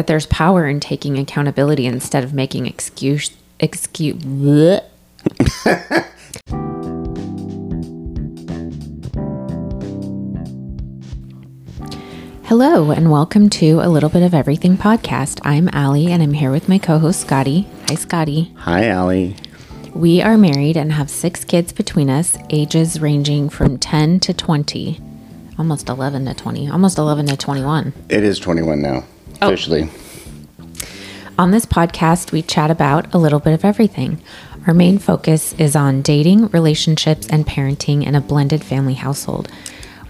that there's power in taking accountability instead of making excuse excuse. Hello and welcome to a little bit of everything podcast. I'm Aly and I'm here with my co-host Scotty. Hi Scotty. Hi, Aly. We are married and have six kids between us, ages ranging from 10 to 20, almost 11 to 20, almost 11 to 21. It is 21 now, Oh. officially. On this podcast, we chat about a little bit of everything. Our main focus is on dating, relationships, and parenting in a blended family household.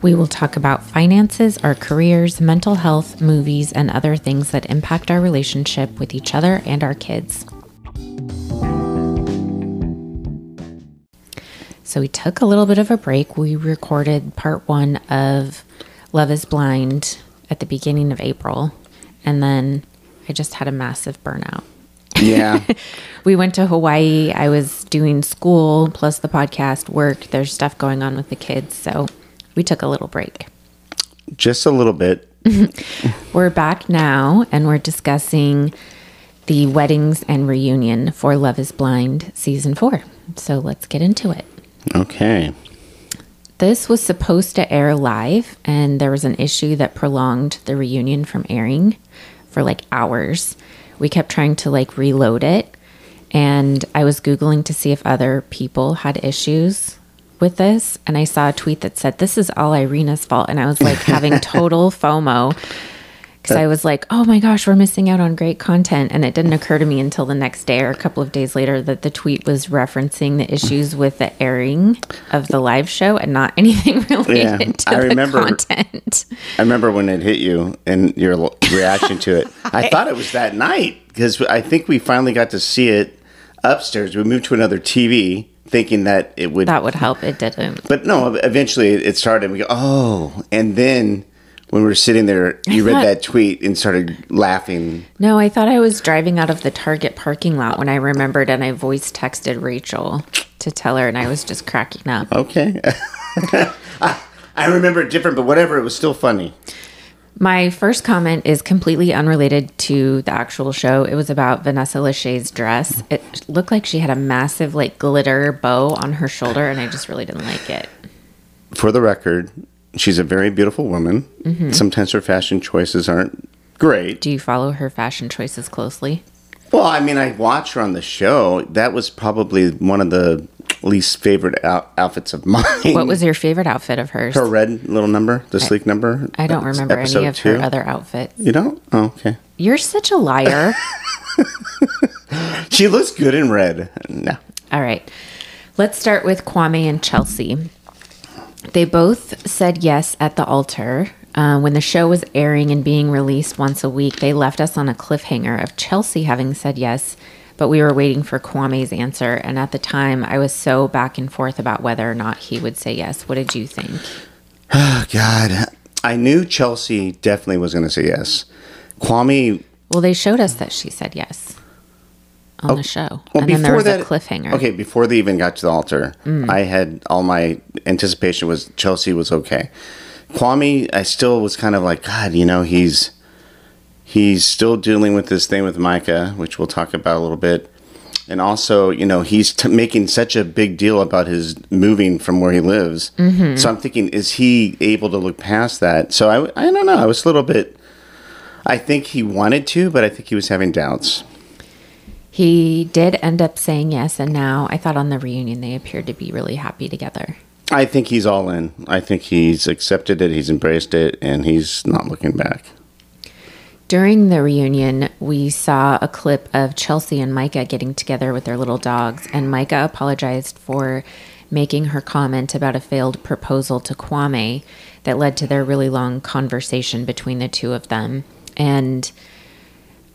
We will talk about finances, our careers, mental health, movies, and other things that impact our relationship with each other and our kids. So we took a little bit of a break. We recorded part one of Love is Blind at the beginning of April. And then I just had a massive burnout. Yeah. We went to Hawaii. I was doing school plus the podcast, work. There's stuff going on with the kids. So we took a little break. Just a little bit. We're back now and we're discussing the weddings and reunion for Love is Blind season four. So let's get into it. Okay. This was supposed to air live, and there was an issue that prolonged the reunion from airing for like hours. We kept trying to like reload it, and I was Googling to see if other people had issues with this. And I saw a tweet that said, This is all Irina's fault. And I was like having total FOMO because I was like, Oh my gosh, we're missing out on great content. And it didn't occur to me until the next day or a couple of days later that the tweet was referencing the issues with the airing of the live show and not anything related Yeah, to I the remember- content. I remember when it hit you and your reaction to it. I thought it was that night because I think we finally got to see it upstairs. We moved to another TV thinking that it would. That would help. It didn't. But no, eventually it started. We go, oh. And then when we were sitting there, you read that tweet and started laughing. No, I thought I was driving out of the Target parking lot when I remembered and I voice texted Rachel to tell her and I was just cracking up. Okay. I, I remember it different, but whatever. It was still funny. My first comment is completely unrelated to the actual show. It was about Vanessa Lachey's dress. It looked like she had a massive like glitter bow on her shoulder and I just really didn't like it. for the record, she's a very beautiful woman. Mm-hmm. Sometimes her fashion choices aren't great. Do you follow her fashion choices closely? Well, I mean, I watch her on the show. That was probably one of the least favorite out- outfits of mine. What was your favorite outfit of hers? her red little number, the sleek number? I don't remember any of two. her other outfits. You don't? Oh, okay. You're such a liar. She looks good in red. No. All right. Let's start with Kwame and Chelsea. They both said yes at the altar. Uh, when the show was airing and being released once a week, they left us on a cliffhanger of Chelsea having said yes, but we were waiting for Kwame's answer. And at the time, I was so back and forth about whether or not he would say yes. What did you think? Oh, God. I knew Chelsea definitely was going to say yes. Kwame Well, they showed us that she said yes on the show. Well, and then there was that a cliffhanger. Okay, before they even got to the altar, Mm. I had all my anticipation was Chelsea was okay. Kwame, I still was kind of like, God, you know, he's he's still dealing with this thing with Micah, which we'll talk about a little bit. And also, you know, he's t- making such a big deal about his moving from where he lives. Mm-hmm. So I'm thinking, is he able to look past that? So I, I don't know. I was a little bit. I think he wanted to, but I think he was having doubts. He did end up saying yes, and now I thought on the reunion they appeared to be really happy together. I think he's all in. I think he's accepted it, he's embraced it, and he's not looking back. During the reunion, we saw a clip of Chelsea and Micah getting together with their little dogs, and Micah apologized for making her comment about a failed proposal to Kwame that led to their really long conversation between the two of them. And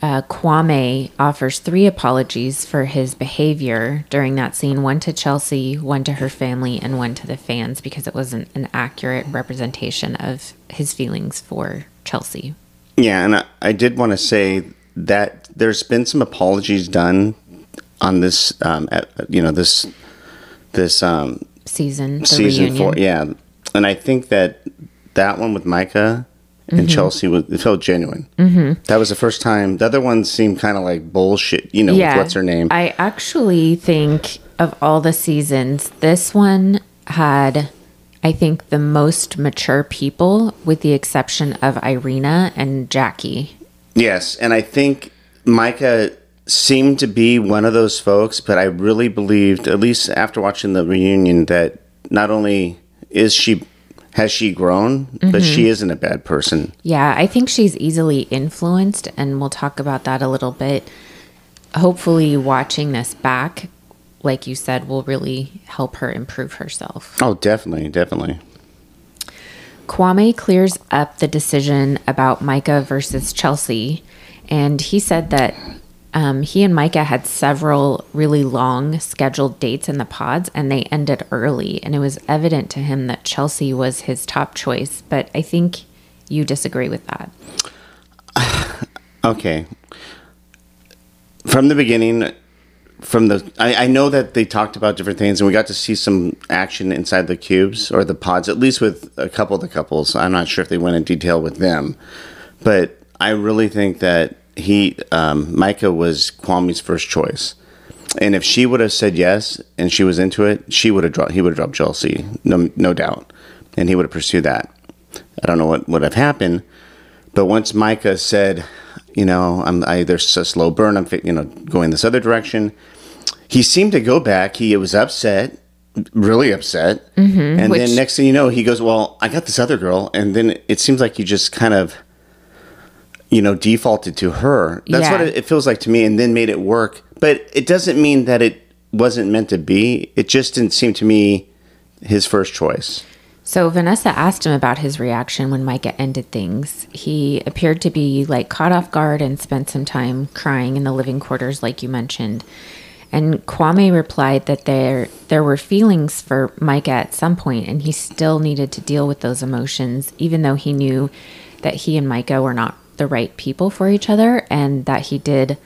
uh, Kwame offers three apologies for his behavior during that scene one to Chelsea, one to her family, and one to the fans because it wasn't an accurate representation of his feelings for Chelsea. Yeah, and I, I did want to say that there's been some apologies done on this, um, at, you know, this this um, Season, the season reunion. four. Yeah, and I think that that one with Micah and Chelsea was it felt genuine. Mm-hmm. That was the first time. The other ones seemed kind of like bullshit. You know, with what's her name? I actually think of all the seasons, this one had, I think, the most mature people, with the exception of Irina and Jackie. Yes, and I think Micah seemed to be one of those folks, but I really believed, at least after watching the reunion, that not only is she has she grown, but she mm-hmm. isn't a bad person. Yeah, I think she's easily influenced, and we'll talk about that a little bit. Hopefully, watching this back, like you said, will really help her improve herself. Oh, definitely, definitely. Kwame clears up the decision about Micah versus Chelsea, and he said that um, he and Micah had several really long scheduled dates in the pods, and they ended early. And it was evident to him that Chelsea was his top choice. But I think you disagree with that. Okay. From the beginning, from the I, I know that they talked about different things, and we got to see some action inside the cubes or the pods, at least with a couple of the couples. I'm not sure if they went in detail with them, but I really think that he um, Micah was Kwame's first choice. And if she would have said yes and she was into it, she would have dropped. He would have dropped Chelsea, no, no doubt, and he would have pursued that. I don't know what would have happened, but once Micah said, you know, I'm I, there's a slow burn. I'm you know going this other direction. He seemed to go back. He was upset, really upset, and which- then next thing you know, he goes, "Well, I got this other girl," and then it seems like you just kind of, you know, defaulted to her. That's what Yeah. it, it feels like to me, and then made it work. But it doesn't mean that it wasn't meant to be. It just didn't seem to me his first choice. So Vanessa asked him about his reaction when Micah ended things. He appeared to be like caught off guard and spent some time crying in the living quarters, like you mentioned. And Kwame replied that there there were feelings for Micah at some point, and he still needed to deal with those emotions, even though he knew that he and Micah were not the right people for each other, and that he did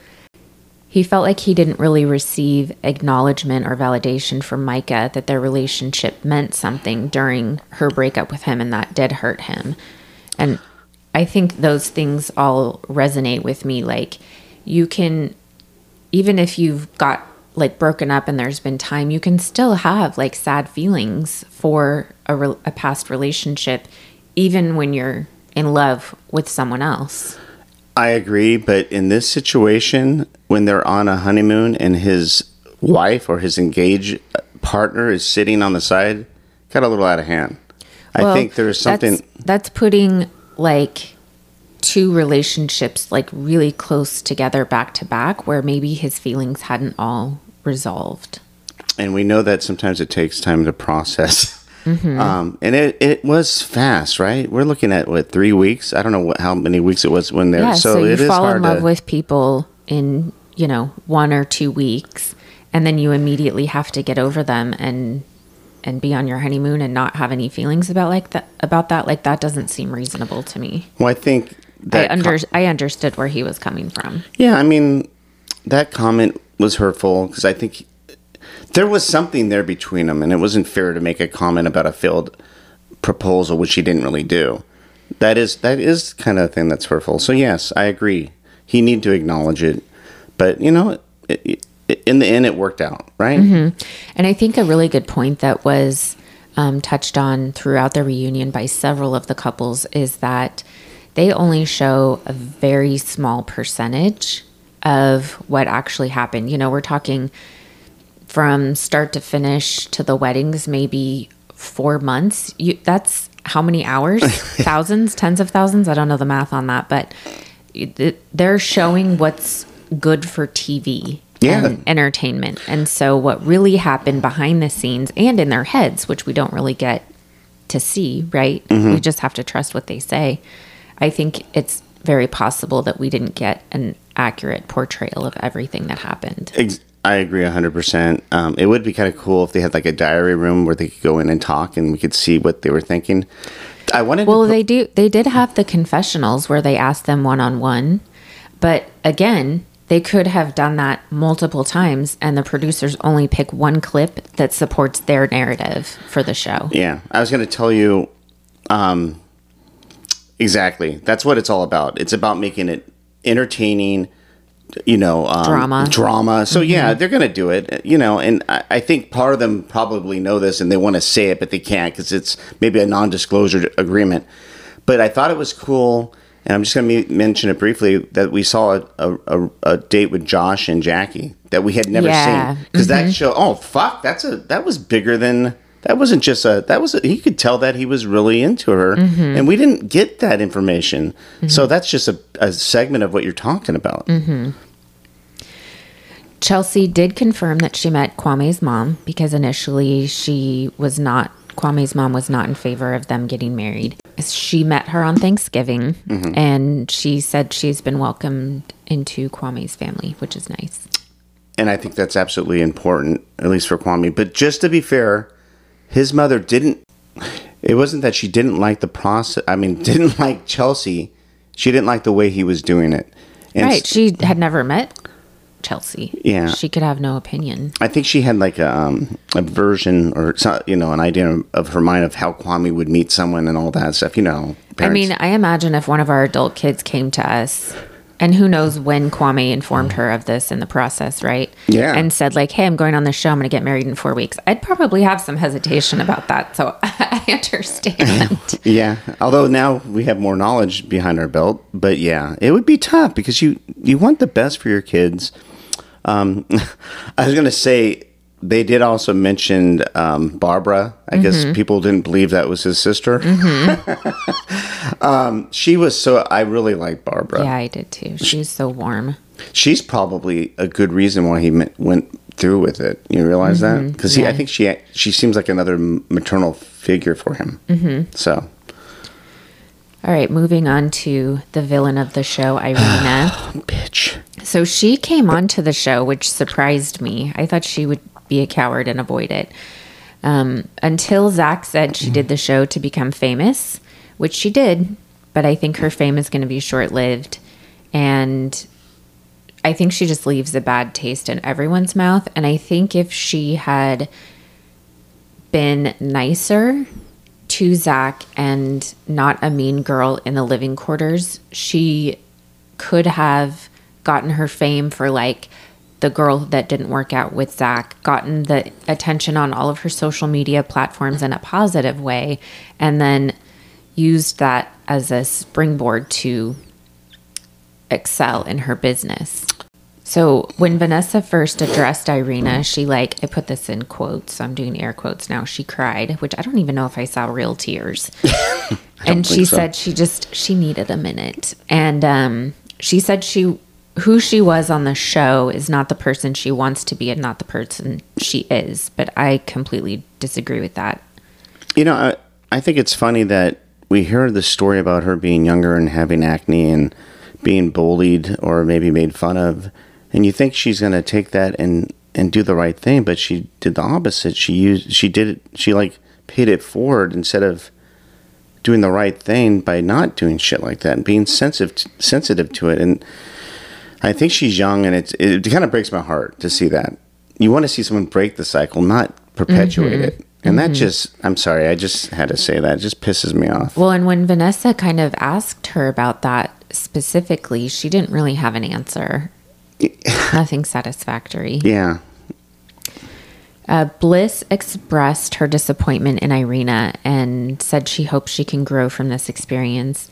he felt like he didn't really receive acknowledgement or validation from Micah that their relationship meant something during her breakup with him, and that did hurt him. And I think those things all resonate with me. Like, you can, even if you've got like broken up and there's been time, you can still have like sad feelings for a, re- a past relationship, even when you're in love with someone else. I agree, but in this situation, when they're on a honeymoon and his wife or his engaged partner is sitting on the side, got a little out of hand. I think there's something. that's, that's putting like two relationships like really close together back to back where maybe his feelings hadn't all resolved. and we know that sometimes it takes time to process. Mm-hmm. Um, and it, it was fast, right? We're looking at what three weeks. I don't know what, how many weeks it was when they're Yeah, so, so, you it is fall in love to. with people in, you know, one or two weeks and then you immediately have to get over them and and be on your honeymoon and not have any feelings about like that about that like that doesn't seem reasonable to me. well, I think I that under I understood where he was coming from. Yeah, I mean, that comment was hurtful because I think there was something there between them, and it wasn't fair to make a comment about a failed proposal, which he didn't really do. That is that is kind of a thing that's hurtful. So yes, I agree. He need to acknowledge it, but you know, it, it, in the end, it worked out, right? And I think a really good point that was um, touched on throughout the reunion by several of the couples is that they only show a very small percentage of what actually happened. You know, we're talking from start to finish to the weddings, maybe four months. You, that's how many hours? thousands, tens of thousands? I don't know the math on that, but they're showing what's good for TV Yeah. and entertainment. And so, what really happened behind the scenes and in their heads, which we don't really get to see, right? Mm-hmm. We just have to trust what they say. I think it's very possible that we didn't get an accurate portrayal of everything that happened. I agree 100%. Um, it would be kind of cool if they had like a diary room where they could go in and talk and we could see what they were thinking. I wanted Well, to put- they do. They did have the confessionals where they asked them one on one, but again, they could have done that multiple times, and the producers only pick one clip that supports their narrative for the show. Yeah, I was going to tell you, um, Exactly. That's what it's all about. It's about making it entertaining, you know, um, Drama. Drama. So yeah, they're gonna do it. You know, and I, I think part of them probably know this and they want to say it, but they can't because it's maybe a non-disclosure agreement. But I thought it was cool, and I'm just gonna me- mention it briefly that we saw a, a, a, a date with Josh and Jackie that we had never Yeah. seen because that show. Oh fuck, that's a that was bigger than. That wasn't just a. That was. A, he could tell that he was really into her, mm-hmm. and we didn't get that information. So mm-hmm. that's just a, a segment of what you're talking about. Mm-hmm. Chelsea did confirm that she met Kwame's mom because initially she was not, Kwame's mom was not in favor of them getting married. She met her on Thanksgiving and she said she's been welcomed into Kwame's family, which is nice. and I think that's absolutely important, at least for Kwame. But just to be fair, his mother didn't. It wasn't that she didn't like the process. I mean, didn't like Chelsea. She didn't like the way he was doing it. And right. She had never met Chelsea. Yeah. She could have no opinion. I think she had like a, um, a version or you know an idea of her mind of how Kwame would meet someone and all that stuff. You know, I mean, I imagine if one of our adult kids came to us, and who knows when Kwame informed her of this in the process, right? Yeah. And said, like, hey, I'm going on this show. I'm going to get married in four weeks. I'd probably have some hesitation about that. So I understand. Yeah, although now we have more knowledge behind our belt, but yeah, it would be tough because you you want the best for your kids. Um, I was gonna say they did also mention um, Barbara. I guess people didn't believe that was his sister. um, she was so. I really like Barbara. yeah, I did too. She's so warm. She's probably a good reason why he me- went through with it. You realize that because I think she she seems like another maternal figure for him. Mm-hmm. So. All right, moving on to the villain of the show, Irina. Bitch. So she came onto the show, which surprised me. I thought she would be a coward and avoid it. Um, until Zach said she did the show to become famous, which she did, but I think her fame is going to be short lived. And I think she just leaves a bad taste in everyone's mouth. And I think if she had been nicer to Zach and not a mean girl in the living quarters, she could have gotten her fame for like the girl that didn't work out with Zach, gotten the attention on all of her social media platforms in a positive way, and then used that as a springboard to excel in her business. So when Vanessa first addressed Irina, she like I put this in quotes, so I'm doing air quotes now. She cried, which I don't even know if I saw real tears. and she so. said she just she needed a minute. And um she said she who she was on the show is not the person she wants to be and not the person she is. But I completely disagree with that. You know, I, I think it's funny that we hear the story about her being younger and having acne and being bullied or maybe made fun of, and you think she's going to take that and and do the right thing, but she did the opposite. She used she did it. She like paid it forward instead of doing the right thing by not doing shit like that and being sensitive sensitive to it. And I think she's young, and it's it kind of breaks my heart to see that. You want to see someone break the cycle, not perpetuate it. And that just, I'm sorry, I just had to say that. It just pisses me off. Well, and when Vanessa kind of asked her about that specifically, she didn't really have an answer. Nothing satisfactory. Yeah. Uh, Bliss expressed her disappointment in Irina and said she hopes she can grow from this experience.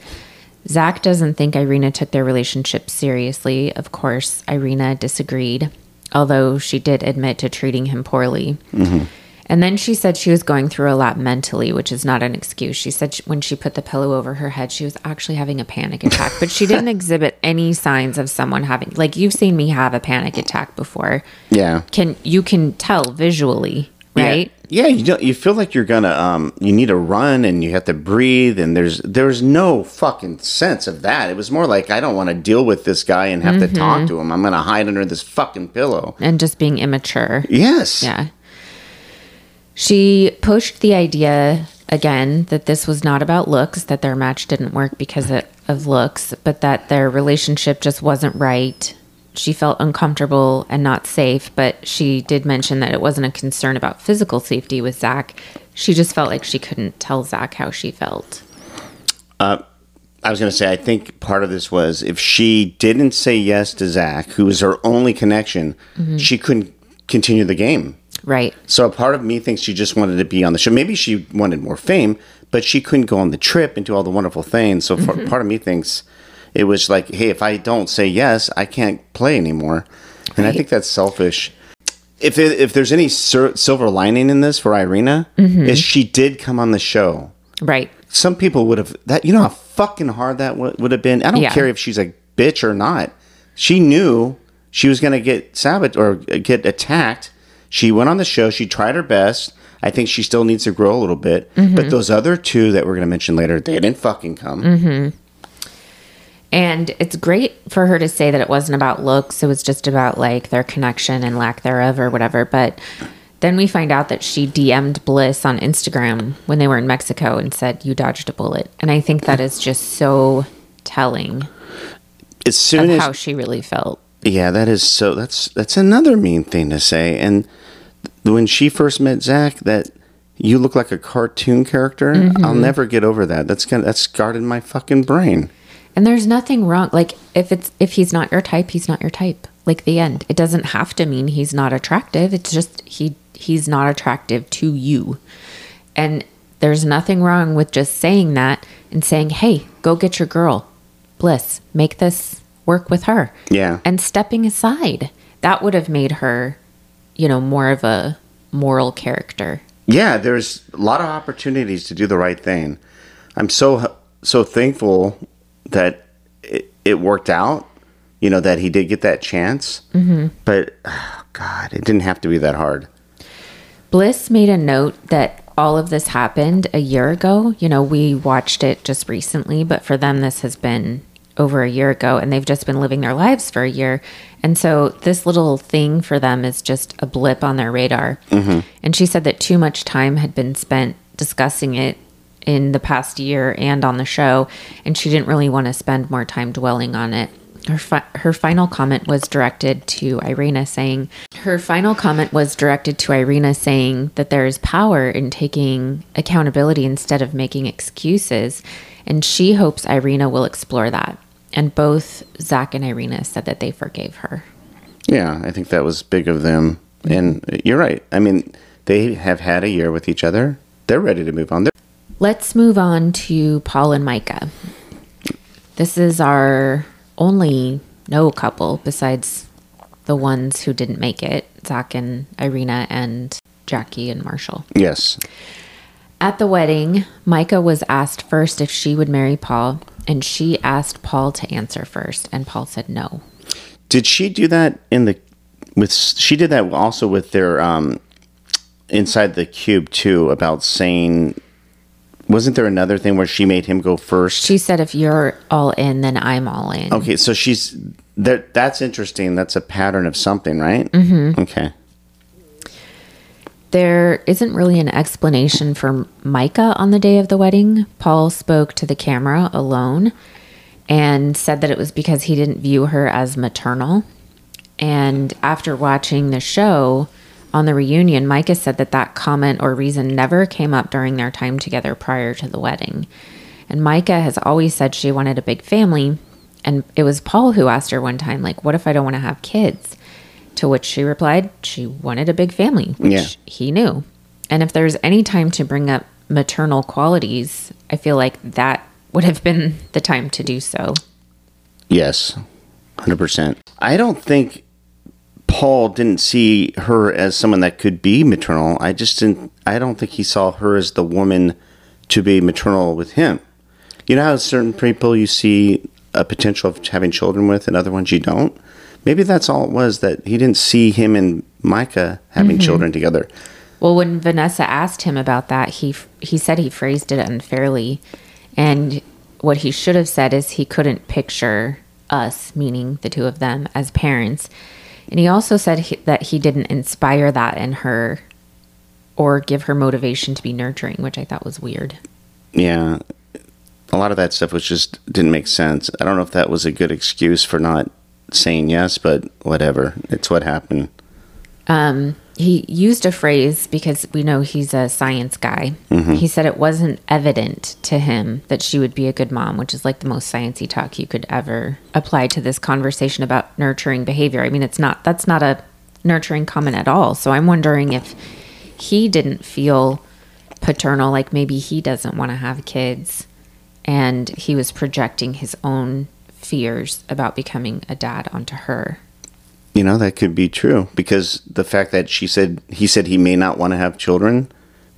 Zach doesn't think Irina took their relationship seriously. Of course, Irina disagreed, although she did admit to treating him poorly. Mm-hmm. And then she said she was going through a lot mentally, which is not an excuse. She said she, when she put the pillow over her head, she was actually having a panic attack, but she didn't exhibit any signs of someone having, like, you've seen me have a panic attack before Yeah. can you can tell visually, right? Yeah, yeah you don't, you feel like you're gonna um you need to run and you have to breathe and there's there's no fucking sense of that. It was more like I don't want to deal with this guy and have to talk to him. I'm gonna hide under this fucking pillow. And just being immature. Yes. Yeah. She pushed the idea again that this was not about looks, that their match didn't work because of looks, but that their relationship just wasn't right. She felt uncomfortable and not safe, but she did mention that it wasn't a concern about physical safety with Zach. She just felt like she couldn't tell Zach how she felt. Uh, I was going to say, I think part of this was if she didn't say yes to Zach, who was her only connection, mm-hmm. she couldn't continue the game. Right. So a part of me thinks she just wanted to be on the show. Maybe she wanted more fame, but she couldn't go on the trip and do all the wonderful things. So for, mm-hmm. part of me thinks it was like, hey, if I don't say yes, I can't play anymore. And I think that's selfish. If it, if there's any sil- silver lining in this for Irina, mm-hmm. is she did come on the show. Right. Some people would have that. You know how fucking hard that w- would have been. I don't Yeah. care if she's a bitch or not. She knew she was going to get sabotaged or uh, get attacked. She went on the show. She tried her best. I think she still needs to grow a little bit. Mm-hmm. But those other two that we're going to mention later, they didn't fucking come. Mm-hmm. And it's great for her to say that it wasn't about looks. It was just about like their connection and lack thereof or whatever. But then we find out that she DM'd Bliss on Instagram when they were in Mexico and said, You dodged a bullet. And I think that is just so telling As soon as how she really felt. Yeah, that is so. That's that's another mean thing to say. And when she first met Zach, that you look like a cartoon character. I'll mm-hmm. never get over that. That's gonna that's scarred in my fucking brain. And there's nothing wrong. Like if it's if he's not your type, he's not your type. Like the end. It doesn't have to mean he's not attractive. It's just he he's not attractive to you. And there's nothing wrong with just saying that and saying, "Hey, go get your girl, Bliss. Make this work with her." Yeah. And stepping aside. That would have made her, you know, more of a moral character. Yeah, there's a lot of opportunities to do the right thing. I'm so so thankful that it, it worked out. You know that he did get that chance. Mm-hmm. But oh, God, it didn't have to be that hard. Bliss made a note that all of this happened a year ago. You know, we watched it just recently, but for them, this has been over a year ago and they've just been living their lives for a year. And so this little thing for them is just a blip on their radar. And she said that too much time had been spent discussing it in the past year and on the show, and she didn't really want to spend more time dwelling on it. Her, fi- her final comment was directed to Irina saying, her final comment was directed to Irina saying that there is power in taking accountability instead of making excuses. And she hopes Irina will explore that. And both Zach and Irina said that they forgave her. Yeah, I think that was big of them. And you're right. I mean, they have had a year with each other. They're ready to move on. They're- Let's move on to Paul and Micah. This is our only no couple besides the ones who didn't make it Zach and Irina and Jackie and Marshall. yes. At the wedding, Micah was asked first if she would marry Paul, and she asked Paul to answer first, and Paul said no. Did she do that in the with she did that also with their um inside the cube too about saying wasn't there another thing where she made him go first? She said, if you're all in, then I'm all in. okay, so she's that that's interesting. That's a pattern of something, right? Mm-hmm. Okay. There isn't really an explanation for Micah on the day of the wedding. Paul spoke to the camera alone and said that it was because he didn't view her as maternal. And after watching the show on the reunion, Micah said that that comment or reason never came up during their time together prior to the wedding. And Micah has always said she wanted a big family. And it was Paul who asked her one time, like, what if I don't want to have kids? To which she replied, she wanted a big family, which Yeah. he knew. And if there's any time to bring up maternal qualities, I feel like that would have been the time to do so. Yes. 100%. I don't think Paul didn't see her as someone that could be maternal. I just didn't I don't think he saw her as the woman to be maternal with him. You know how certain people you see a potential of having children with and other ones you don't? Maybe that's all it was that he didn't see him and Micah having mm-hmm. children together. Well, when Vanessa asked him about that, he he said he phrased it unfairly, and what he should have said is he couldn't picture us, meaning the two of them, as parents. And he also said he, that he didn't inspire that in her, or give her motivation to be nurturing, which I thought was weird. Yeah. A lot of that stuff was just didn't make sense. I don't know if that was a good excuse for not saying yes, but whatever. It's what happened. Um, he used a phrase because we know he's a science guy. Mm-hmm. He said it wasn't evident to him that she would be a good mom, which is like the most sciencey talk you could ever apply to this conversation about nurturing behavior. I mean, it's not that's not a nurturing comment at all. So I'm wondering if he didn't feel paternal, like maybe he doesn't want to have kids, and he was projecting his own fears about becoming a dad onto her. You know, that could be true because the fact that she said he said he may not want to have children,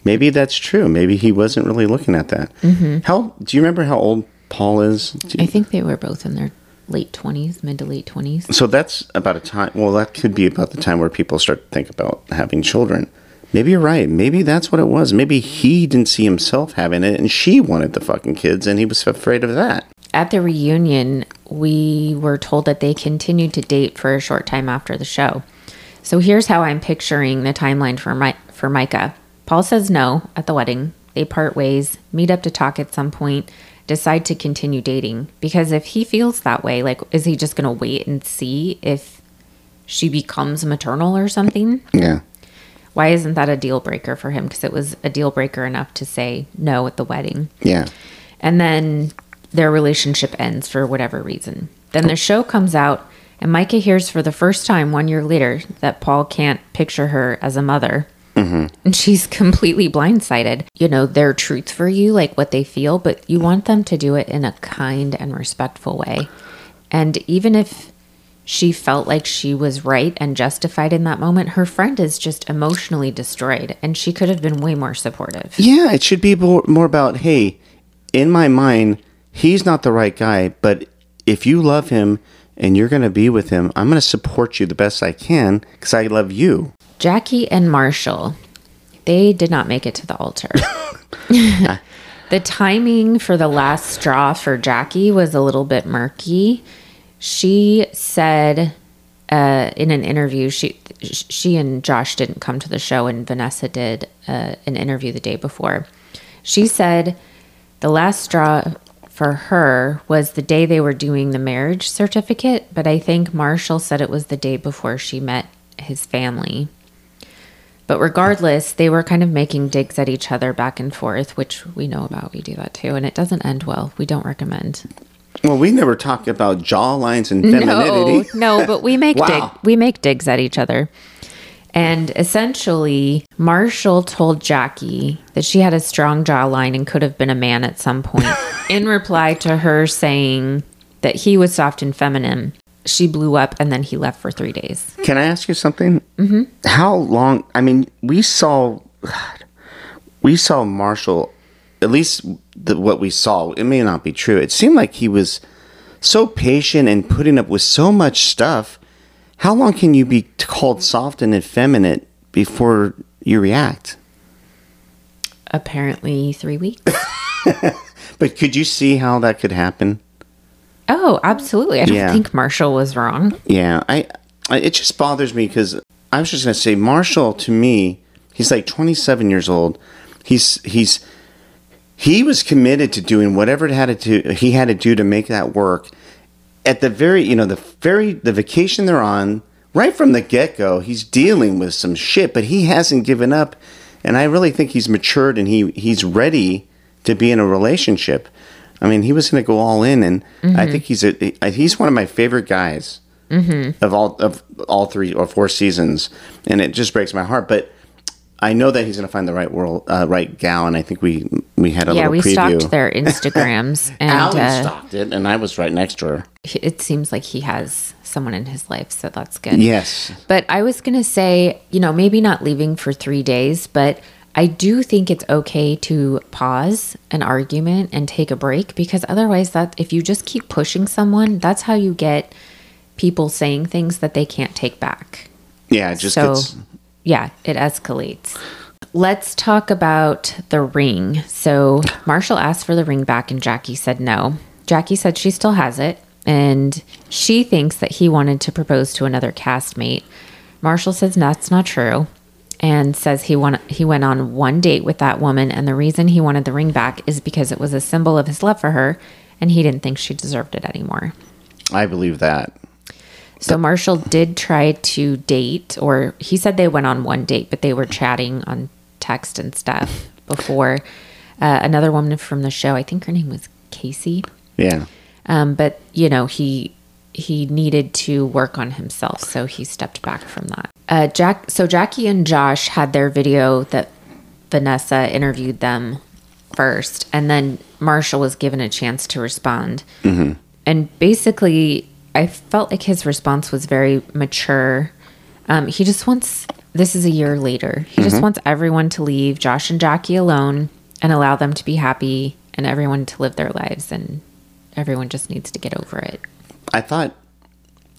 maybe that's true. Maybe he wasn't really looking at that. Mm-hmm. How do you remember how old Paul is? You- I think they were both in their late 20s, mid to late 20s. so that's about a time. Well, that could be about the time where people start to think about having children. Maybe you're right. Maybe that's what it was. Maybe he didn't see himself having it, and she wanted the fucking kids, and he was afraid of that. At the reunion, we were told that they continued to date for a short time after the show. So here's how I'm picturing the timeline for Mi- for Micah. Paul says no at the wedding. They part ways, meet up to talk at some point, decide to continue dating. Because if he feels that way, like, is he just going to wait and see if she becomes maternal or something? Yeah. Why isn't that a deal breaker for him? Because it was a deal breaker enough to say no at the wedding. Yeah. And then their relationship ends for whatever reason. Then the show comes out, and Micah hears for the first time one year later that Paul can't picture her as a mother. Mm-hmm. And she's completely blindsided. You know, their truth for you, like what they feel, but you want them to do it in a kind and respectful way. And even if she felt like she was right and justified in that moment, her friend is just emotionally destroyed, and she could have been way more supportive. Yeah, it should be more more about, hey, in my mind, he's not the right guy, but if you love him and you're going to be with him, I'm going to support you the best I can because I love you. Jackie and Marshall, they did not make it to the altar. the timing for the last straw for Jackie was a little bit murky. She said uh, in an interview, she she and Josh didn't come to the show, and Vanessa did uh, an interview the day before. She said the last straw for her was the day they were doing the marriage certificate, but I think Marshall said it was the day before she met his family. But regardless, they were kind of making digs at each other back and forth, which we know about. We do that too, and it doesn't end well. We don't recommend. Well, we never talk about jaw lines and femininity. No, no, but we make dig we make digs at each other. And essentially, Marshall told Jackie that she had a strong jawline and could have been a man at some point. in reply to her saying that he was soft and feminine, she blew up and then he left for three days. Can I ask you something? Mm-hmm. How long? I mean, we saw, we saw Marshall. At least the, what we saw, it may not be true. It seemed like he was so patient and putting up with so much stuff. How long can you be called soft and effeminate before you react? Apparently, three weeks. But could you see how that could happen? Oh, absolutely. I don't Yeah. think Marshall was wrong. Yeah, I, I it just bothers me because I was just gonna say Marshall to me, he's like 27 years old. He's he's he was committed to doing whatever it had to he had to do to make that work. At the very you know the very the vacation they're on, right from the get go, he's dealing with some shit, but he hasn't given up, and I really think he's matured and he he's ready to be in a relationship. I mean, he was going to go all in, and I mm-hmm. think he's a he's one of my favorite guys mm-hmm. of all of all three or four seasons, and it just breaks my heart. But I know that he's going to find the right world, uh, right gal, and I think we we had a Yeah, little we preview. stalked their Instagrams, and Alan uh, stalked it, and I was right next to her. it seems like he has someone in his life, so that's good. Yes, But I was going to say, you know, maybe not leaving for three days, but I do think it's okay to pause an argument and take a break because otherwise, that if you just keep pushing someone, that's how you get people saying things that they can't take back. yeah, it just so, gets yeah, it escalates. Let's talk about the ring. So, Marshall asked for the ring back, and Jackie said no. Jackie said she still has it, and she thinks that he wanted to propose to another castmate. Marshall says that's not true, and says he he went on one date with that woman, and the reason he wanted the ring back is because it was a symbol of his love for her, and he didn't think she deserved it anymore. I believe that. So Marshall did try to date, or he said they went on one date, but they were chatting on text and stuff before. Uh, another woman from the show, I think her name was Casey. Yeah. Um, but you know, he he needed to work on himself, so he stepped back from that. Uh, Jack, so Jackie and Josh had their video that Vanessa interviewed them first, and then Marshall was given a chance to respond. And basically, I felt like his response was very mature. Um, he just wants. This is a year later. He just wants everyone to leave Josh and Jackie alone and allow them to be happy, and everyone to live their lives, and everyone just needs to get over it. I thought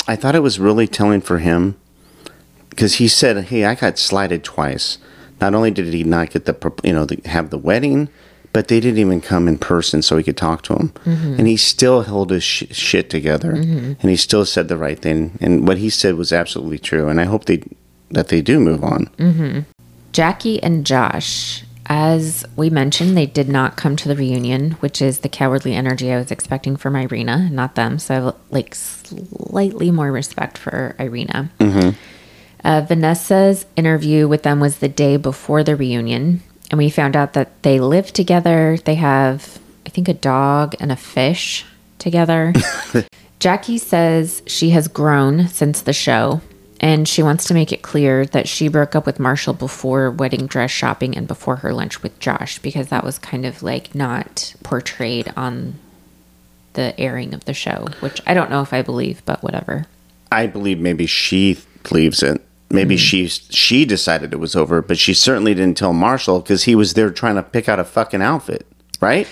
I thought it was really telling for him because he said, "Hey, I got slighted twice. Not only did he not get the you know the, have the wedding, but they didn't even come in person so he could talk to him, mm-hmm. and he still held his sh- shit together, mm-hmm. and he still said the right thing, and what he said was absolutely true. And I hope they that they do move on. Mm-hmm. Jackie and Josh, as we mentioned, they did not come to the reunion, which is the cowardly energy I was expecting from Irina, not them. So I have like slightly more respect for Irina. Uh, Vanessa's interview with them was the day before the reunion, and we found out that they live together. They have, I think, a dog and a fish together. Jackie says she has grown since the show, and she wants to make it clear that she broke up with Marshall before wedding dress shopping and before her lunch with Josh because that was kind of like not portrayed on the airing of the show, which I don't know if I believe, but whatever. I believe maybe she believes it. Maybe mm-hmm. she she decided it was over, but she certainly didn't tell Marshall because he was there trying to pick out a fucking outfit, right?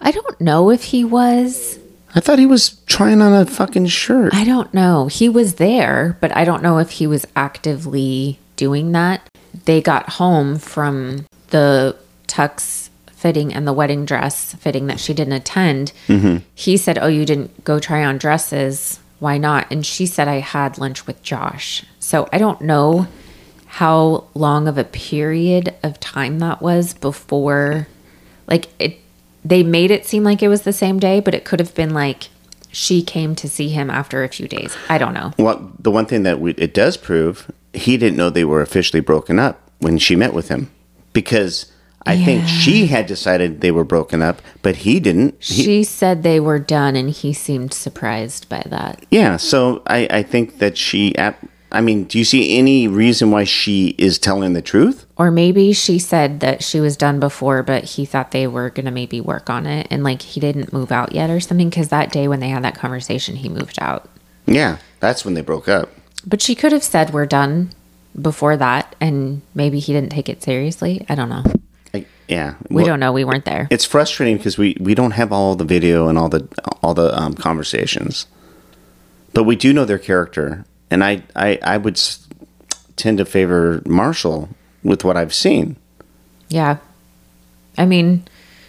I don't know if he was. I thought he was trying on a fucking shirt. I don't know. He was there, but I don't know if he was actively doing that. They got home from the tux fitting and the wedding dress fitting that she didn't attend. Mm-hmm. He said, Oh, you didn't go try on dresses. Why not? And she said, I had lunch with Josh. So I don't know how long of a period of time that was before, like, it. They made it seem like it was the same day, but it could have been like she came to see him after a few days. I don't know. Well, the one thing that we, it does prove, he didn't know they were officially broken up when she met with him, because I think she had decided they were broken up, but he didn't. He, She said they were done, and he seemed surprised by that. yeah, so I, I think that she. I mean, do you see any reason why she is telling the truth? Or maybe she said that she was done before, but he thought they were going to maybe work on it and like he didn't move out yet or something. Cause that day when they had that conversation, he moved out. Yeah, that's when they broke up. But she could have said we're done before that and maybe he didn't take it seriously. I don't know. Yeah, We Well, don't know. We weren't there. It's frustrating because we, we don't have all the video and all the all the um, conversations, but we do know their character, and I I, I would tend to favor Marshall with what I've seen. Yeah. I mean,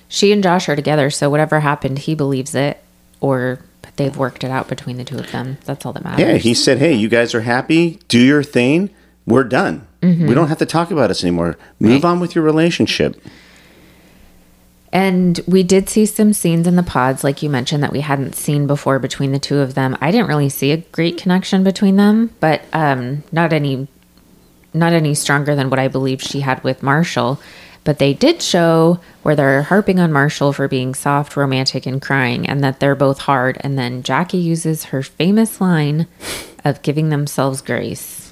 she and Josh are together. So whatever happened, he believes it or they've worked it out between the two of them. That's all that matters. Yeah, he said, "Hey, you guys are happy. Do your thing. We're done. We don't have to talk about us anymore. Move on with your relationship." And we did see some scenes in the pods, like you mentioned, that we hadn't seen before between the two of them. I didn't really see a great connection between them, but um, not any, not any stronger than what I believe she had with Marshall. But they did show where they're harping on Marshall for being soft, romantic, and crying, and that they're both hard. And then Jackie uses her famous line of giving themselves grace.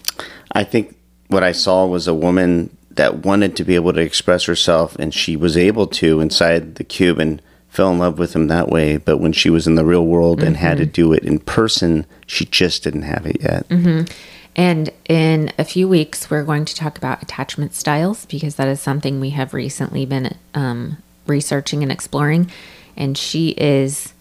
I think what I saw was a woman that wanted to be able to express herself, and she was able to inside the cube and fell in love with him that way. But when she was in the real world and had to do it in person, she just didn't have it yet. And in a few weeks, we're going to talk about attachment styles because that is something we have recently been um, researching and exploring. And she is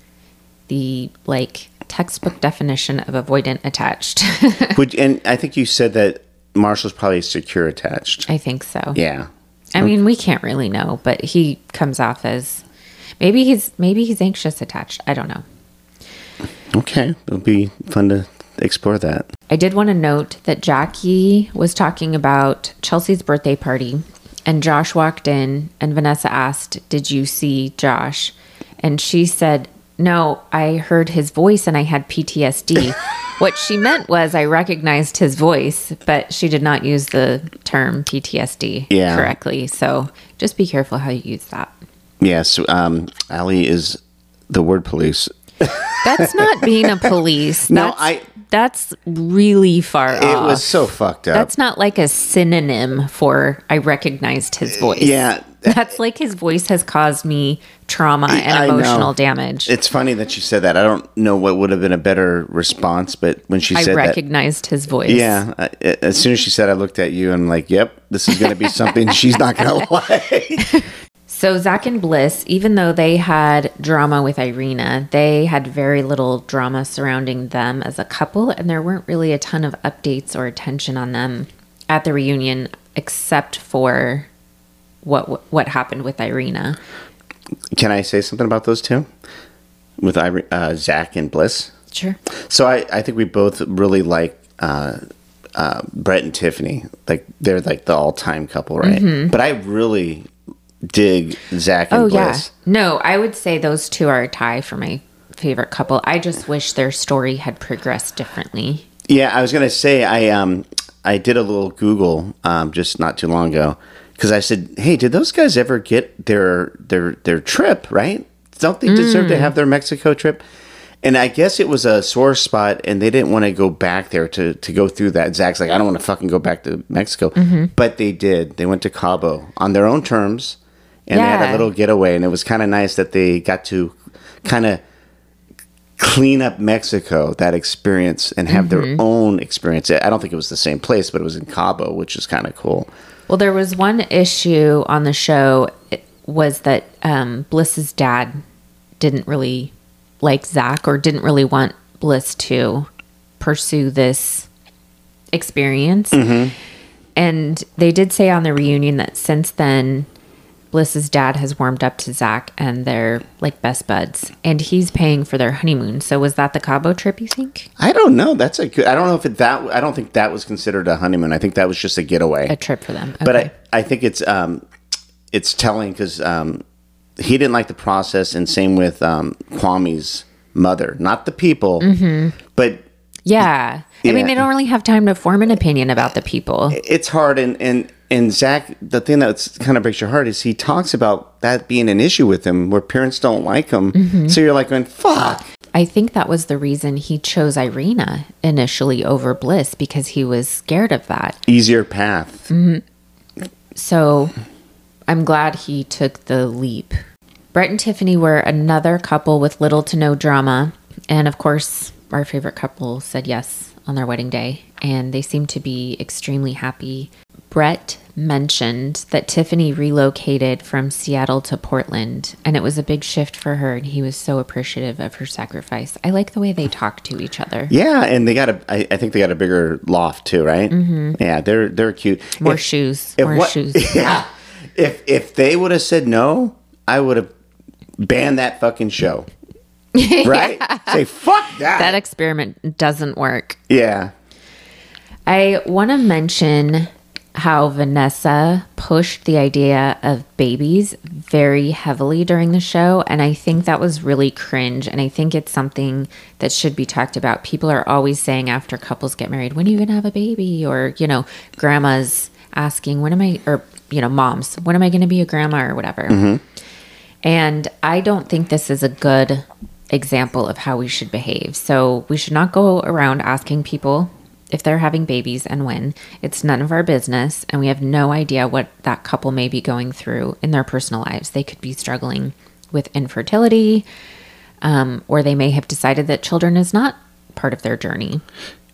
the like textbook definition of avoidant attached. Would, and I think you said that Marshall's probably secure attached. I think so. Yeah. I mean, we can't really know, but he comes off as maybe he's maybe he's anxious attached. I don't know. Okay. It'll be fun to explore that. I did want to note that Jackie was talking about Chelsea's birthday party, and Josh walked in, and Vanessa asked, Did you see Josh? And she said, No, I heard his voice and I had PTSD. what she meant was I recognized his voice, but she did not use the term PTSD Yeah. correctly. So just be careful how you use that. Yes, um, Aly is the word police. That's not being a police. No, That's, I- That's really far It off. was so fucked up. That's not like a synonym for I recognized his voice. yeah. That's like his voice has caused me trauma and emotional damage. It's funny that you said that. I don't know what would have been a better response, but when she I said that, recognized his voice. yeah, I, as soon as she said, I looked at you and I'm like, "Yep, this is going to be something she's not going to like." So Zach and Bliss, even though they had drama with Irina, they had very little drama surrounding them as a couple, and there weren't really a ton of updates or attention on them at the reunion, except for what what happened with Irina. Can I say something about those two with uh, Zach and Bliss? Sure. So I, I think we both really like uh, uh, Brett and Tiffany. Like they're like the all time couple, right? But I really dig Zach and Mm-hmm. Oh Bliss. yeah. No, I would say those two are a tie for my favorite couple. I just wish their story had progressed differently. Yeah, I was gonna say I um I did a little Google um just not too long ago because I said, hey, did those guys ever get their their their trip? Right? Don't they deserve to mm. have their Mexico trip? And I guess it was a sore spot, and they didn't want to go back there to to go through that. Zach's like, I don't want to fucking go back to Mexico, mm-hmm. but they did. They went to Cabo on their own terms, and they had a little getaway, and it was kind of nice that they got to kind of clean up Mexico, that experience, and have their mm-hmm. own experience. I don't think it was the same place, but it was in Cabo, which is kind of cool. Well, there was one issue on the show it was that um, Bliss's dad didn't really like Zach or didn't really want Bliss to pursue this experience. And they did say on the reunion that since then, Bliss's dad has warmed up to Zach and they're like best buds. And he's paying for their honeymoon. So was that the Cabo trip, you think? I don't know. That's a good. I don't know if it, that. I don't think that was considered a honeymoon. I think that was just a getaway. A trip for them. But I, I think it's um, it's telling because um, he didn't like the process, and same with um, Kwame's mother, not the people, but yeah. I mean, they don't really have time to form an opinion about the people. it's hard and and and Zach the thing that's kind of breaks your heart is he talks about that being an issue with him where parents don't like him mm-hmm. so you're like going fuck I think that was the reason he chose Irina initially over Bliss because he was scared of that. easier path mm-hmm. So I'm glad he took the leap. Brett and Tiffany were another couple with little to no drama. And of course, our favorite couple said yes on their wedding day. And they seemed to be extremely happy. Brett mentioned that Tiffany relocated from Seattle to Portland, and it was a big shift for her. And he was so appreciative of her sacrifice. I like the way they talk to each other. yeah and they got a I, I think they got a bigger loft too right mm-hmm. yeah they're they're cute More If- shoes. if More what- shoes. yeah if if they would have said no I would have banned that fucking show right say fuck that, That experiment doesn't work. yeah I want to mention how Vanessa pushed the idea of babies very heavily during the show. And I think that was really cringe. And I think it's something that should be talked about. People are always saying after couples get married, when are you going to have a baby? Or, you know, grandmas asking, when am I, or, you know, moms, when am I going to be a grandma or whatever. Mm-hmm. And I don't think this is a good example of how we should behave. So we should not go around asking people if they're having babies and when. It's none of our business. And we have no idea what that couple may be going through in their personal lives. They could be struggling with infertility, um, or they may have decided that children is not part of their journey.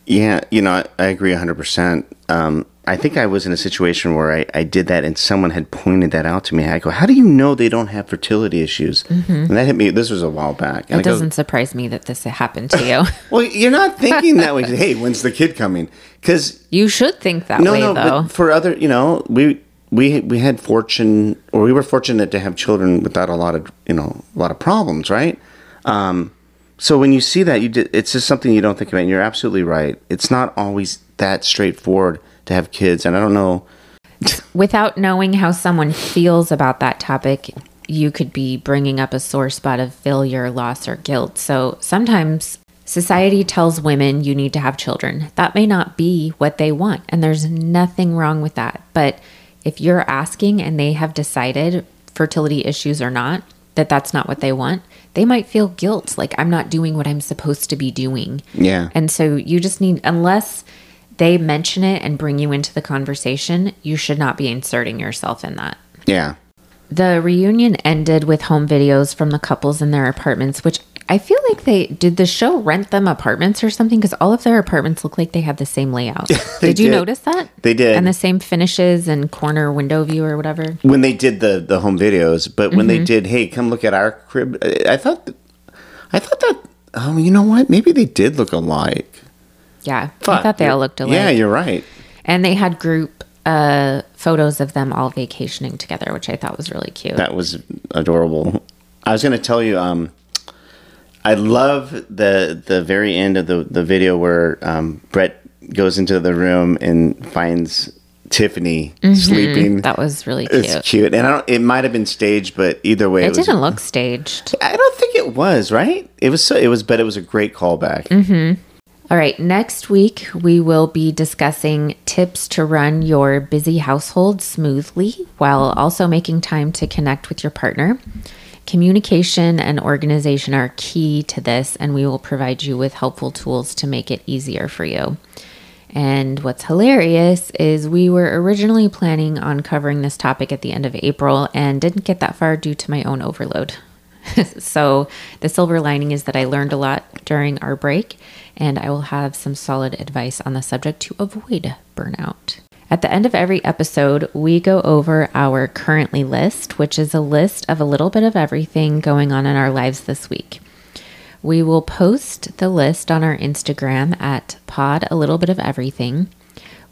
Yeah, you know, I, I agree 100%. Um, I think I was in a situation where I, I did that and someone had pointed that out to me. I go, How do you know they don't have fertility issues? And that hit me. This was a while back. And It go, doesn't surprise me that this happened to you. Well, you're not thinking that way. hey, when's the kid coming? Because you should think that no, way, no, though. but for other, you know, we we we had fortune, or we were fortunate to have children without a lot of, you know, a lot of problems, right? Um, so when you see that, you did, it's just something you don't think about. And you're absolutely right. It's not always that straightforward to have kids, and I don't know. without knowing how someone feels about that topic, you could be bringing up a sore spot of failure, loss, or guilt. So sometimes Society tells women you need to have children. That may not be what they want, and there's nothing wrong with that. But if you're asking and they have decided fertility issues or not, that that's not what they want, they might feel guilt like I'm not doing what I'm supposed to be doing. Yeah. And so you just need, unless they mention it and bring you into the conversation, you should not be inserting yourself in that. Yeah. The reunion ended with home videos from the couples in their apartments, which I feel like they did the show rent them apartments or something because all of their apartments look like they have the same layout. Did you did. notice that? They did. And the same finishes and corner window view or whatever. when they did the the home videos, but when Mm-hmm. they did, hey, come look at our crib. I I thought, I thought that. Oh, you know what? Maybe they did look alike. Yeah. I thought they all looked alike. Yeah, you're right. and they had group uh, photos of them all vacationing together, which I thought was really cute. That was adorable. I was going to tell you. Um, I love the the very end of the the video where um, Brett goes into the room and finds Tiffany sleeping. Mm-hmm. that was really cute. It's cute, and I don't. It might have been staged, but either way, It it, was. didn't look staged. I don't think it was right. It was. So, it was, but it was a great callback. Mm-hmm. All right, next week we will be discussing tips to run your busy household smoothly while also making time to connect with your partner. Communication and organization are key to this, and we will provide you with helpful tools to make it easier for you. And what's hilarious is we were originally planning on covering this topic at the end of April and didn't get that far due to my own overload. so, the silver lining is that I learned a lot during our break, and I will have some solid advice on the subject to avoid burnout. At the end of every episode, we go over our currently list, which is a list of a little bit of everything going on in our lives this week. We will post the list on our Instagram at pod a little bit of everything.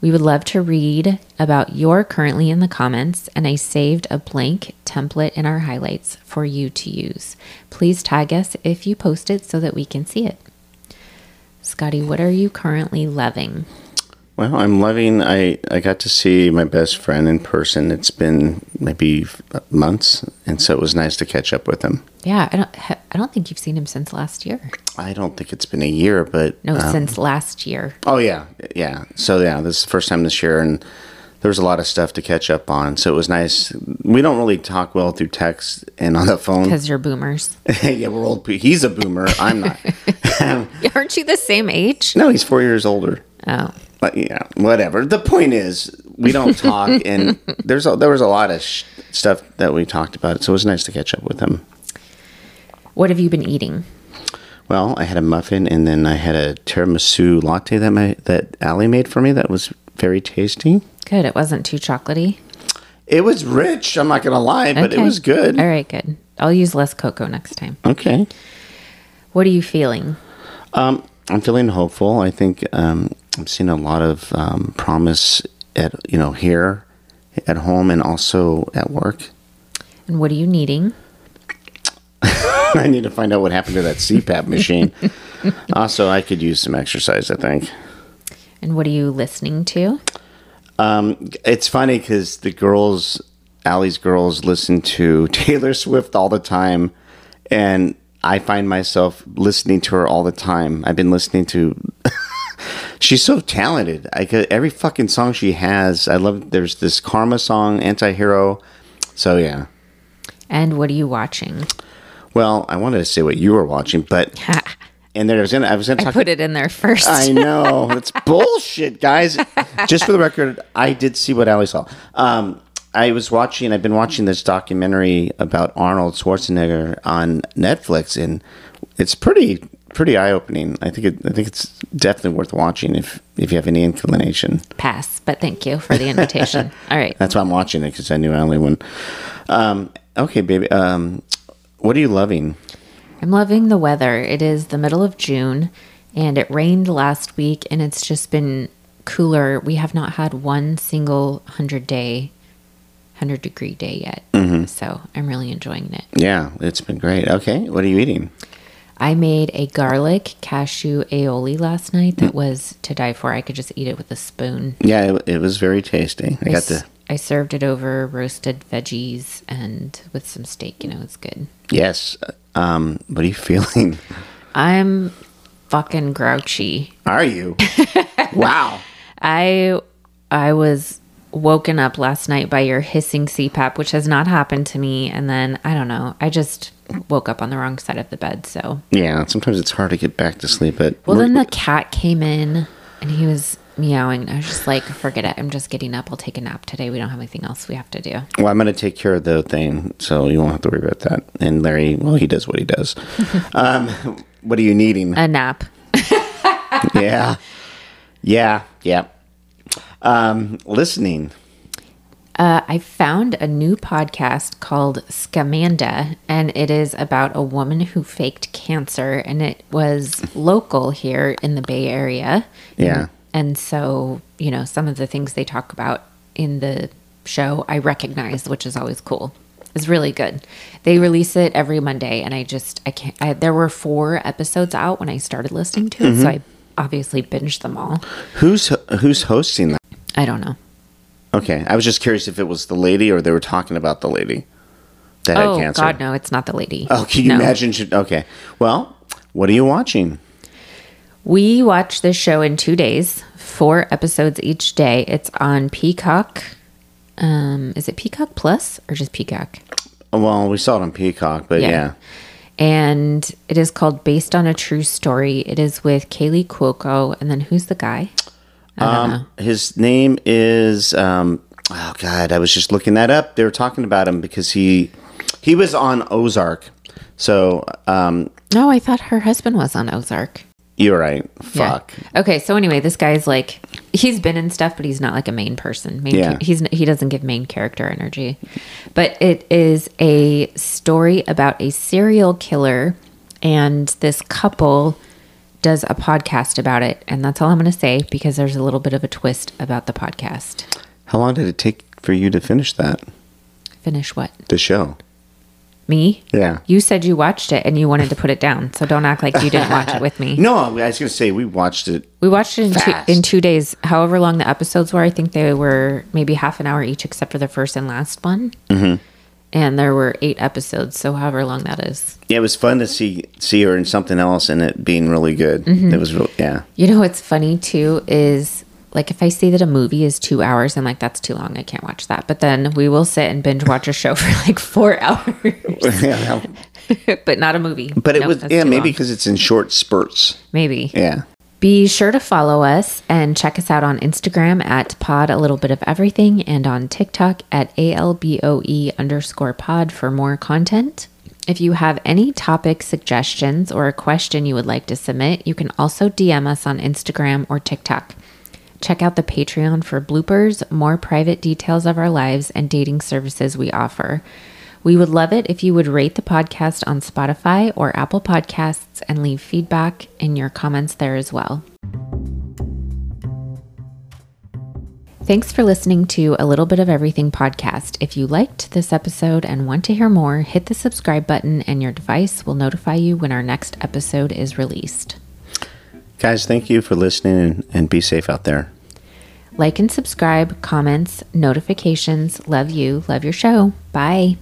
We would love to read about your currently in the comments, and I saved a blank template in our highlights for you to use. Please tag us if you post it so that we can see it. Scotty, what are you currently loving? Well, I'm loving. I I got to see my best friend in person. It's been maybe months, and so it was nice to catch up with him. Yeah, I don't. I don't think you've seen him since last year. I don't think it's been a year, but No, um, since last year. oh yeah, yeah. So yeah, this is the first time this year, and there was a lot of stuff to catch up on. So it was nice. We don't really talk well through text and on the phone. Because you're boomers. yeah, we're old. He's a boomer. I'm not. Aren't you the same age? no, he's four years older. Oh, But yeah, whatever. The point is, we don't talk, and there's a, there was a lot of sh- stuff that we talked about. So it was nice to catch up with him. what have you been eating? Well, I had a muffin, and then I had a tiramisu latte that my that Aly made for me. That was very tasty. Good. It wasn't too chocolatey. It was rich. I'm not gonna lie, but it was good. All right, good. I'll use less cocoa next time. Okay. What are you feeling? Um, I'm feeling hopeful. I think um, I'm seeing a lot of um, promise at you know here at home and also at work. And what are you needing? I need to find out what happened to that CPAP machine. also, I could use some exercise. I think. And what are you listening to? Um, it's funny because the girls, Aly's girls, listen to Taylor Swift all the time, and I find myself listening to her all the time. I've been listening to. She's so talented. I could, every fucking song she has. I love. There's this Karma song, Anti-Hero. So yeah. And what are you watching? Well, I wanted to say what you were watching, but and there was gonna I was gonna I talk. put it in there first. I know it's bullshit, guys. Just for the record, I did see what Aly saw. Um, I was watching. I've been watching this documentary about Arnold Schwarzenegger on Netflix, and it's pretty pretty eye opening. I think it, I think it's definitely worth watching if if you have any inclination. Pass, but thank you for the invitation. All right. That's why I'm watching it because I knew Aly would. Um, okay, baby. Um, what are you loving? I'm loving the weather. It is the middle of June and it rained last week and it's just been cooler. We have not had one single 100 day, 100 degree day yet. Mm-hmm. So I'm really enjoying it. Yeah, it's been great. Okay, what are you eating? I made a garlic cashew aioli last night that was to die for. I could just eat it with a spoon. Yeah, it, it was very tasty. I I, got s- the I served it over roasted veggies and with some steak. You know, it's good. yes. Um, what are you feeling? I'm fucking grouchy. Are you? wow. I I was woken up last night by your hissing CPAP, which has not happened to me. And then I don't know. I just woke up on the wrong side of the bed. So Yeah, sometimes it's hard to get back to sleep. But well, then the cat came in and he was meowing. I was just like, forget it. I'm just getting up. I'll take a nap today. We don't have anything else we have to do. well, I'm going to take care of the thing, so you won't have to worry about that. And Larry, well, he does what he does. um, what are you needing? A nap. yeah, yeah, yeah. Um, listening. Uh, I found a new podcast called Scamanda, and it is about a woman who faked cancer, and it was local here in the Bay Area. Yeah. And so, you know, some of the things they talk about in the show I recognize, which is always cool. It's really good. They release it every Monday, and I just, I can't, I, there were four episodes out when I started listening to it, so I obviously binged them all. Who's who's hosting that? I don't know. Okay, I was just curious if it was the lady or they were talking about the lady that Oh, had cancer. God, no, it's not the lady. Oh, can you No. imagine? Should- Okay, well, what are you watching? We watch this show in two days, four episodes each day. It's on Peacock. Um, is it Peacock Plus or just Peacock? Well, we saw it on Peacock, but Yeah. yeah. And it is called Based on a True Story. It is with Kaley Cuoco. And then who's the guy? Um, his name is um, oh god, I was just looking that up. They were talking about him because he he was on Ozark. So um, No, I thought her husband was on Ozark. you're right. Yeah. Fuck. Okay, so anyway, this guy's like he's been in stuff, but he's not like a main person. Main, Yeah. he's he doesn't give main character energy. But it is a story about a serial killer, and this couple does a podcast about it, and that's all I'm going to say because there's a little bit of a twist about the podcast. How long did it take for you to finish that? Finish what? The show. Me? Yeah. You said you watched it and you wanted to put it down, so don't act like you didn't watch it with me. No, I was going to say we watched it. We watched it in two, in two days. However long the episodes were, I think they were maybe half an hour each, except for the first and last one. Mm-hmm. And there were eight episodes, so however long that is. Yeah, it was fun to see see her in something else and it being really good. Mm-hmm. It was real. Yeah. You know what's funny too is like if I see that a movie is two hours, I'm like that's too long. I can't watch that. But then we will sit and binge watch a show for like four hours, yeah. but not a movie. But it Nope, was yeah maybe because it's in short spurts. maybe. Yeah. Be sure to follow us and check us out on Instagram at pod a little bit of everything and on TikTok at ALBOE underscore pod for more content. If you have any topic suggestions or a question you would like to submit, you can also DM us on Instagram or TikTok. Check out the Patreon for bloopers, more private details of our lives, and dating services we offer. We would love it if you would rate the podcast on Spotify or Apple Podcasts and leave feedback in your comments there as well. Thanks for listening to a Little Bit of Everything podcast. If you liked this episode and want to hear more, hit the subscribe button and your device will notify you when our next episode is released. Guys, thank you for listening and, and be safe out there. Like and subscribe, comments, notifications. Love you. Love your show. Bye.